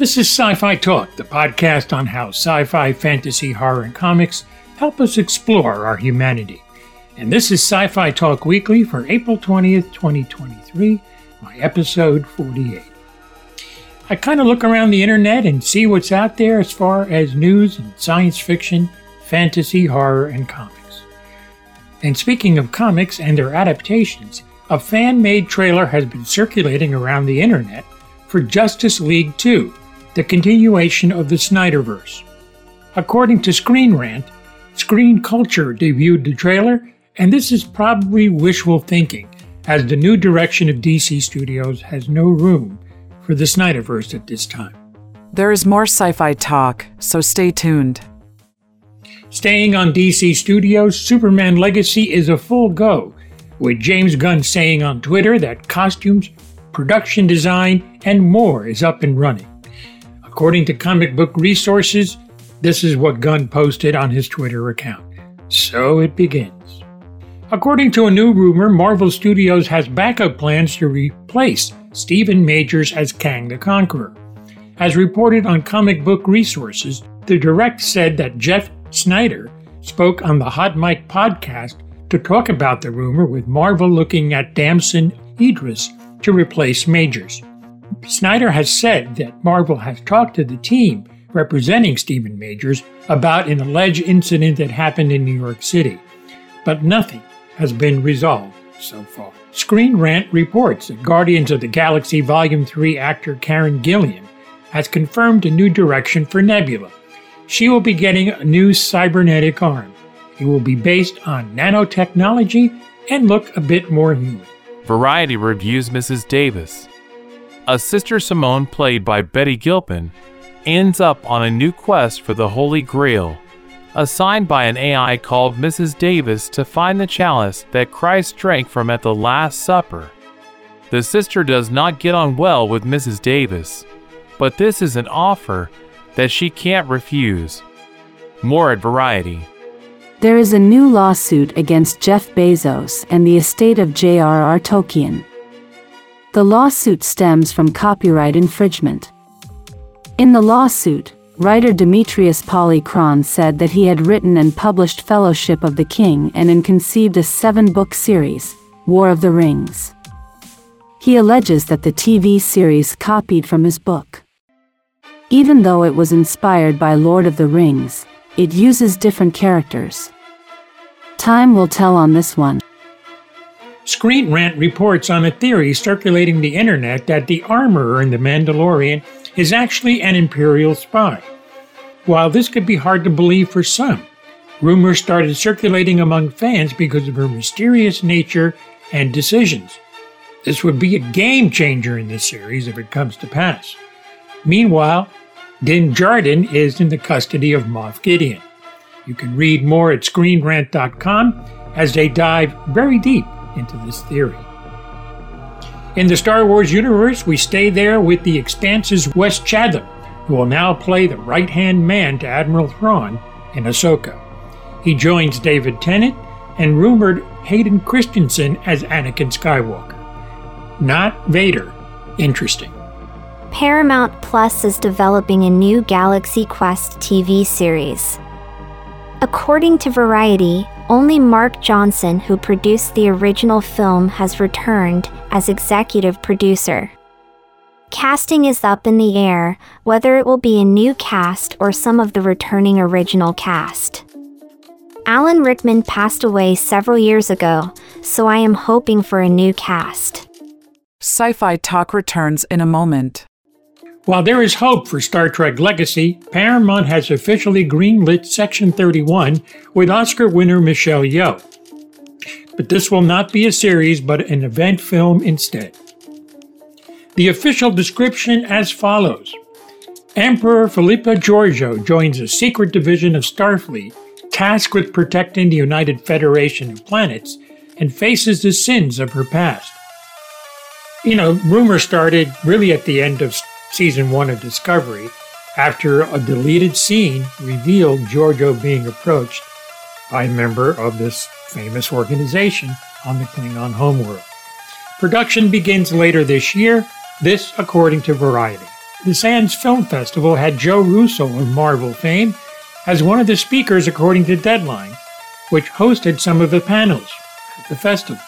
This is Sci Fi Talk, the podcast on how sci fi, fantasy, horror, and comics help us explore our humanity. And this is Sci Fi Talk Weekly for April 20th, 2023, my episode 48. I kind of look around the internet and see what's out there as far as news and science fiction, fantasy, horror, and comics. And speaking of comics and their adaptations, a fan made trailer has been circulating around the internet for Justice League 2, the continuation of the Snyderverse. According to Screen Rant, Screen Culture debuted the trailer, and this is probably wishful thinking, as the new direction of DC Studios has no room for the Snyderverse at this time. There is more sci fi talk, so stay tuned. Staying on DC Studios, Superman Legacy is a full go, with James Gunn saying on Twitter that costumes, production design, and more is up and running. According to comic book resources, this is what Gunn posted on his Twitter account. So it begins. According to a new rumor, Marvel Studios has backup plans to replace Stephen Majors as Kang the Conqueror. As reported on comic book resources, the direct said that Jeff Sneider spoke on the Hot Mic podcast to talk about the rumor with Marvel looking at Damson Idris to replace Majors. Sneider has said that Marvel has talked to the team representing Stephen Majors about an alleged incident that happened in New York City, but nothing has been resolved so far. Screen Rant reports that Guardians of the Galaxy Volume 3 actor Karen Gillan has confirmed a new direction for Nebula. She will be getting a new cybernetic arm. It will be based on nanotechnology and look a bit more human. Variety reviews Mrs. Davis. A sister Simone, played by Betty Gilpin, ends up on a new quest for the Holy Grail assigned by an AI called Mrs. Davis to find the chalice that Christ drank from at the Last Supper. The sister does not get on well with Mrs. Davis, but this is an offer that she can't refuse. More at Variety. There is a new lawsuit against Jeff Bezos and the estate of J.R.R. Tolkien. The lawsuit stems from copyright infringement. In the lawsuit, Writer Demetrius Polychron said that he had written and published Fellowship of the King and conceived a seven-book series, War of the Rings. He alleges that the TV series copied from his book. Even though it was inspired by Lord of the Rings, it uses different characters. Time will tell on this one. Screen Rant reports on a theory circulating the internet that the armorer in The Mandalorian is actually an Imperial spy. While this could be hard to believe for some, rumors started circulating among fans because of her mysterious nature and decisions. This would be a game changer in this series if it comes to pass. Meanwhile, Din Djarin is in the custody of Moff Gideon. You can read more at ScreenRant.com as they dive very deep into this theory. In the Star Wars universe, we stay there with The Expanse's Wes Chatham, who will now play the right hand man to Admiral Thrawn in Ahsoka. He joins David Tennant and rumored Hayden Christensen as Anakin Skywalker. Not Vader. Interesting. Paramount Plus is developing a new Galaxy Quest TV series. According to Variety, only Mark Johnson, who produced the original film, has returned as executive producer. Casting is up in the air, whether it will be a new cast or some of the returning original cast. Alan Rickman passed away several years ago, so I am hoping for a new cast. Sci fi talk returns in a moment. While there is hope for Star Trek Legacy, Paramount has officially greenlit Section 31 with Oscar winner Michelle Yeoh. But this will not be a series but an event film instead. The official description as follows Emperor Philippa Georgiou joins a secret division of Starfleet tasked with protecting the United Federation of Planets and faces the sins of her past. You know, rumors started really at the end of season one of Discovery after a deleted scene revealed Georgiou being approached by a member of this famous organization on the Klingon homeworld. Production begins later this year, this according to Variety. the Sands Film Festival had Joe Russo of Marvel fame as one of the speakers, according to Deadline, which hosted some of the panels at the festival.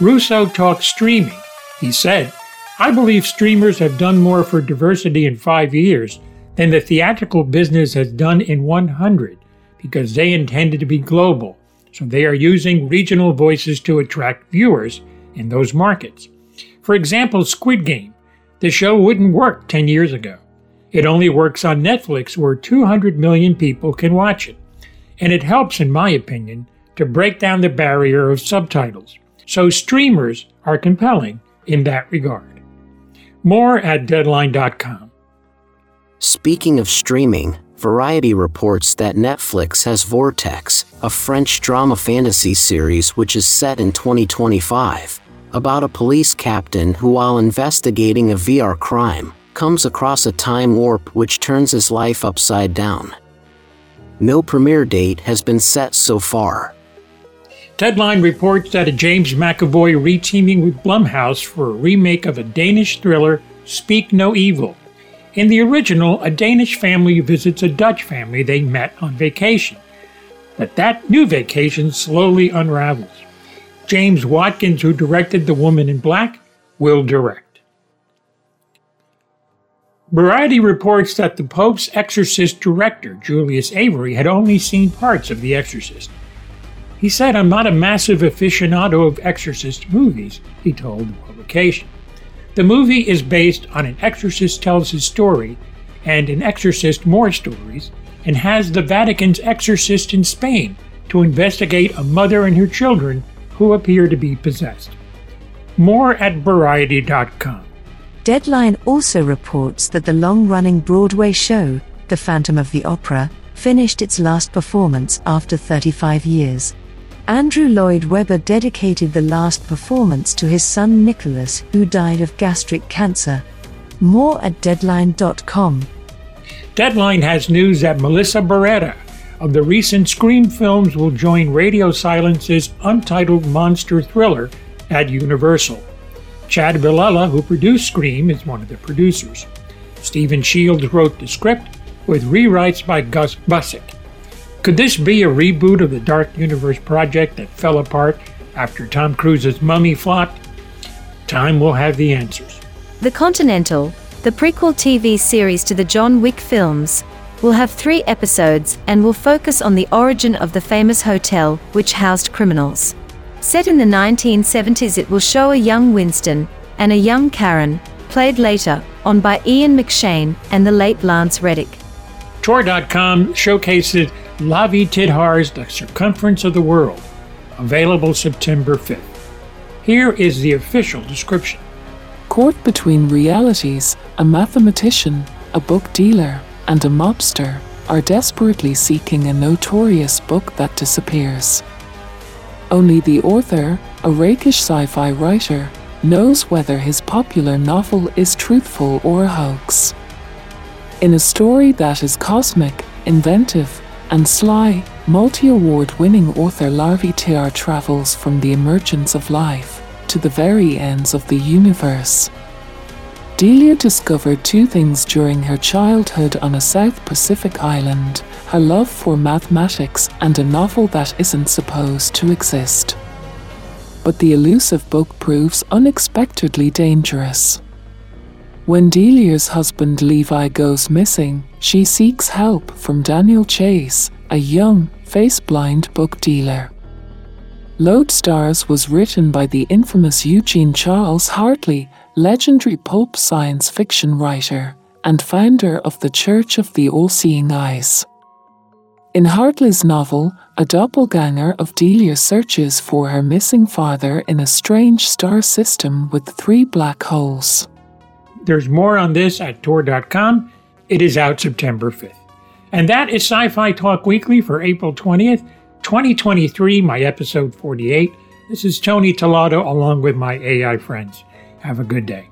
Russo talked streaming. He said, I believe streamers have done more for diversity in five years than the theatrical business has done in 100 because they intended to be global. So they are using regional voices to attract viewers in those markets. For example, Squid Game. The show wouldn't work 10 years ago. It only works on Netflix where 200 million people can watch it. And it helps, in my opinion, to break down the barrier of subtitles. So streamers are compelling in that regard. More at deadline.com. Speaking of streaming, Variety reports that Netflix has Vortex, a French drama fantasy series which is set in 2025, about a police captain who, while investigating a VR crime, comes across a time warp which turns his life upside down. No premiere date has been set so far. Deadline reports that a James McAvoy reteaming with Blumhouse for a remake of a Danish thriller, Speak No Evil, in the original, a Danish family visits a Dutch family they met on vacation. But that new vacation slowly unravels. James Watkins, who directed The Woman in Black, will direct. Variety reports that the Pope's Exorcist director, Julius Avery, had only seen parts of The Exorcist. He said, I'm not a massive aficionado of Exorcist movies, he told the publication. The movie is based on An Exorcist Tells His Story and An Exorcist More Stories, and has the Vatican's exorcist in Spain to investigate a mother and her children who appear to be possessed. More at Variety.com. Deadline also reports that the long running Broadway show, The Phantom of the Opera, finished its last performance after 35 years. Andrew Lloyd Webber dedicated the last performance to his son Nicholas, who died of gastric cancer. More at Deadline.com. Deadline has news that Melissa Barrera of the recent Scream films will join Radio Silence's untitled monster thriller at Universal. Chad Villella, who produced Scream, is one of the producers. Stephen Shields wrote the script with rewrites by Gus Busick. Could this be a reboot of the Dark Universe project that fell apart after Tom Cruise's Mummy flopped? Time will have the answers. The Continental, the prequel TV series to the John Wick films, will have three episodes and will focus on the origin of the famous hotel which housed criminals. Set in the 1970s, it will show a young Winston and a young Karen, played later on by Ian McShane and the late Lance Reddick. Tor.com showcases Lavie Tidhar's The Circumference of the World, available September 5th. Here is the official description. Caught between realities, a mathematician, a book dealer, and a mobster are desperately seeking a notorious book that disappears. Only the author, a rakish sci fi writer, knows whether his popular novel is truthful or a hoax. In a story that is cosmic, inventive, and sly, multi award winning author Lavie Tidhar travels from the emergence of life to the very ends of the universe. Delia discovered two things during her childhood on a South Pacific island her love for mathematics and a novel that isn't supposed to exist. But the elusive book proves unexpectedly dangerous. When Delia's husband Levi goes missing, she seeks help from Daniel Chase, a young, face blind book dealer. Lodestars was written by the infamous Eugene Charles Hartley, legendary pulp science fiction writer and founder of the Church of the All Seeing Eyes. In Hartley's novel, a doppelganger of Delia searches for her missing father in a strange star system with three black holes. There's more on this at Tor.com. It is out September 5th. And that is Sci Fi Talk Weekly for April 20th, 2023, my episode 48. This is Tony Tellado along with my AI friends. Have a good day.